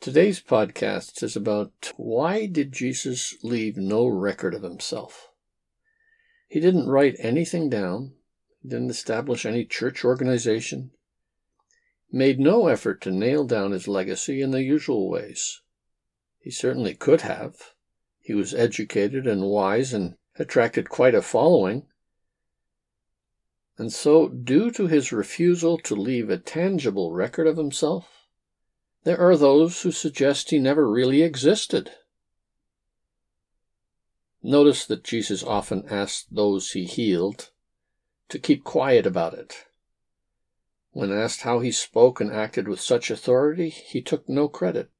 Today's podcast is about why did Jesus leave no record of himself? He didn't write anything down, didn't establish any church organization, made no effort to nail down his legacy in the usual ways. He certainly could have. He was educated and wise and attracted quite a following. And so, due to his refusal to leave a tangible record of himself, there are those who suggest he never really existed. Notice that Jesus often asked those he healed to keep quiet about it. When asked how he spoke and acted with such authority, he took no credit.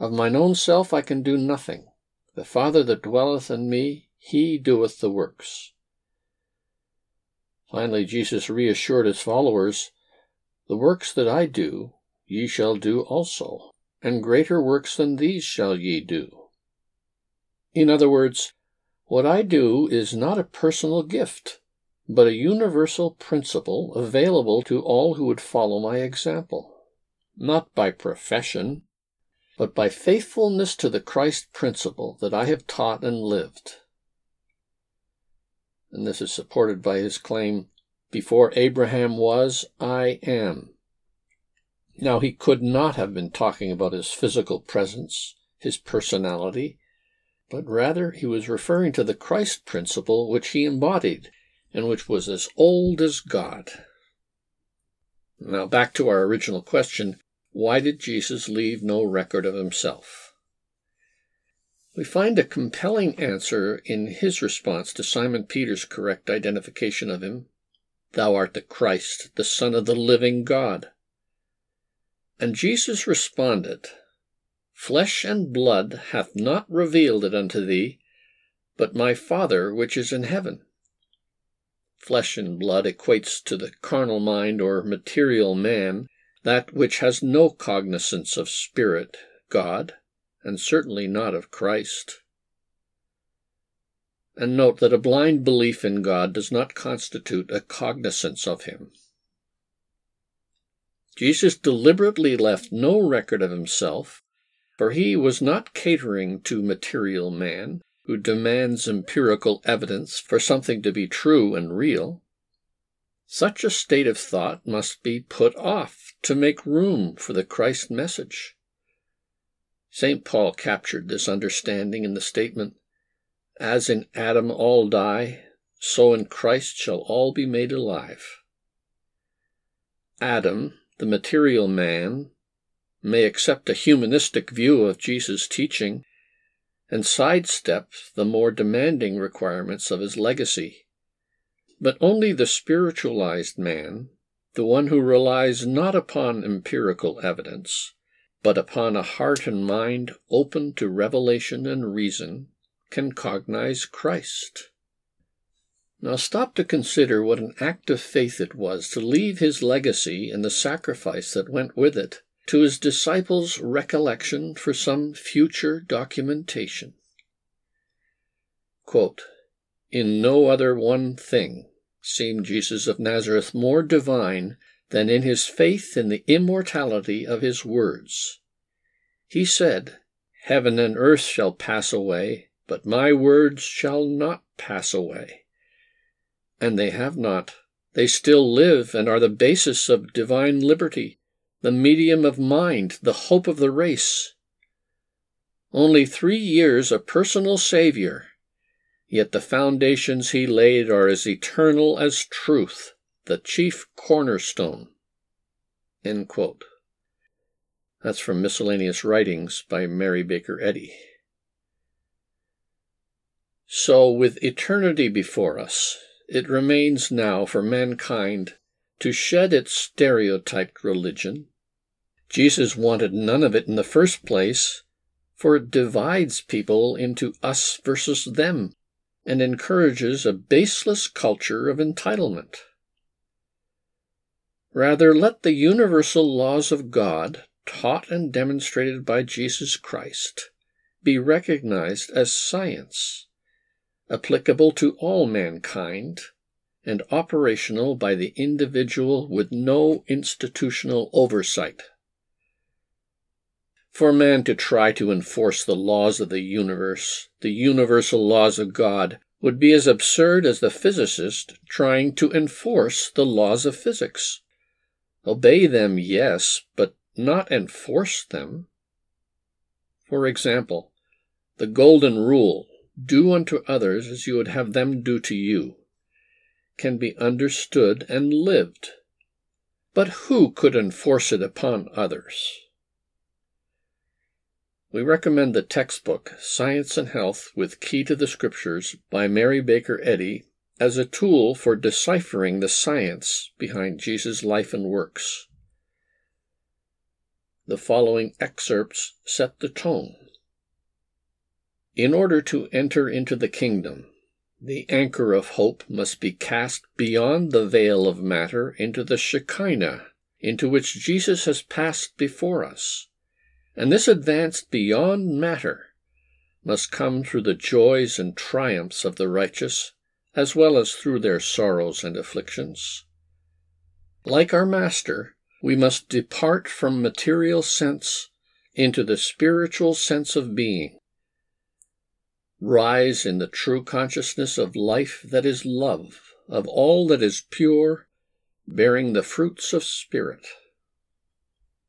Of mine own self I can do nothing. The Father that dwelleth in me, he doeth the works. Finally, Jesus reassured his followers, The works that I do, ye shall do also, and greater works than these shall ye do. In other words, what I do is not a personal gift, but a universal principle available to all who would follow my example, not by profession, but by faithfulness to the Christ principle that I have taught and lived. And this is supported by his claim, Before Abraham was, I am. Now, he could not have been talking about his physical presence, his personality, but rather he was referring to the Christ principle which he embodied and which was as old as God. Now, back to our original question why did Jesus leave no record of himself? We find a compelling answer in his response to Simon Peter's correct identification of him Thou art the Christ, the Son of the living God. And Jesus responded, Flesh and blood hath not revealed it unto thee, but my Father which is in heaven. Flesh and blood equates to the carnal mind or material man, that which has no cognizance of spirit, God, and certainly not of Christ. And note that a blind belief in God does not constitute a cognizance of Him. Jesus deliberately left no record of himself, for he was not catering to material man, who demands empirical evidence for something to be true and real. Such a state of thought must be put off to make room for the Christ message. St. Paul captured this understanding in the statement, As in Adam all die, so in Christ shall all be made alive. Adam, the material man may accept a humanistic view of Jesus' teaching and sidestep the more demanding requirements of his legacy. But only the spiritualized man, the one who relies not upon empirical evidence, but upon a heart and mind open to revelation and reason, can cognize Christ. Now stop to consider what an act of faith it was to leave his legacy and the sacrifice that went with it to his disciples' recollection for some future documentation. Quote, in no other one thing seemed Jesus of Nazareth more divine than in his faith in the immortality of his words. He said, Heaven and earth shall pass away, but my words shall not pass away and they have not. They still live and are the basis of divine liberty, the medium of mind, the hope of the race. Only three years a personal Savior, yet the foundations he laid are as eternal as truth, the chief cornerstone. That's from Miscellaneous Writings by Mary Baker Eddy. So, with eternity before us, it remains now for mankind to shed its stereotyped religion. Jesus wanted none of it in the first place, for it divides people into us versus them and encourages a baseless culture of entitlement. Rather, let the universal laws of God, taught and demonstrated by Jesus Christ, be recognized as science applicable to all mankind, and operational by the individual with no institutional oversight. For man to try to enforce the laws of the universe, the universal laws of God, would be as absurd as the physicist trying to enforce the laws of physics. Obey them, yes, but not enforce them. For example, the golden rule, do unto others as you would have them do to you, can be understood and lived. But who could enforce it upon others? We recommend the textbook Science and Health with Key to the Scriptures by Mary Baker Eddy as a tool for deciphering the science behind Jesus' life and works. The following excerpts set the tone. In order to enter into the kingdom, the anchor of hope must be cast beyond the veil of matter into the Shekinah, into which Jesus has passed before us and this advance beyond matter must come through the joys and triumphs of the righteous, as well as through their sorrows and afflictions. Like our Master, we must depart from material sense into the spiritual sense of being, rise in the true consciousness of life that is love, of all that is pure, bearing the fruits of spirit.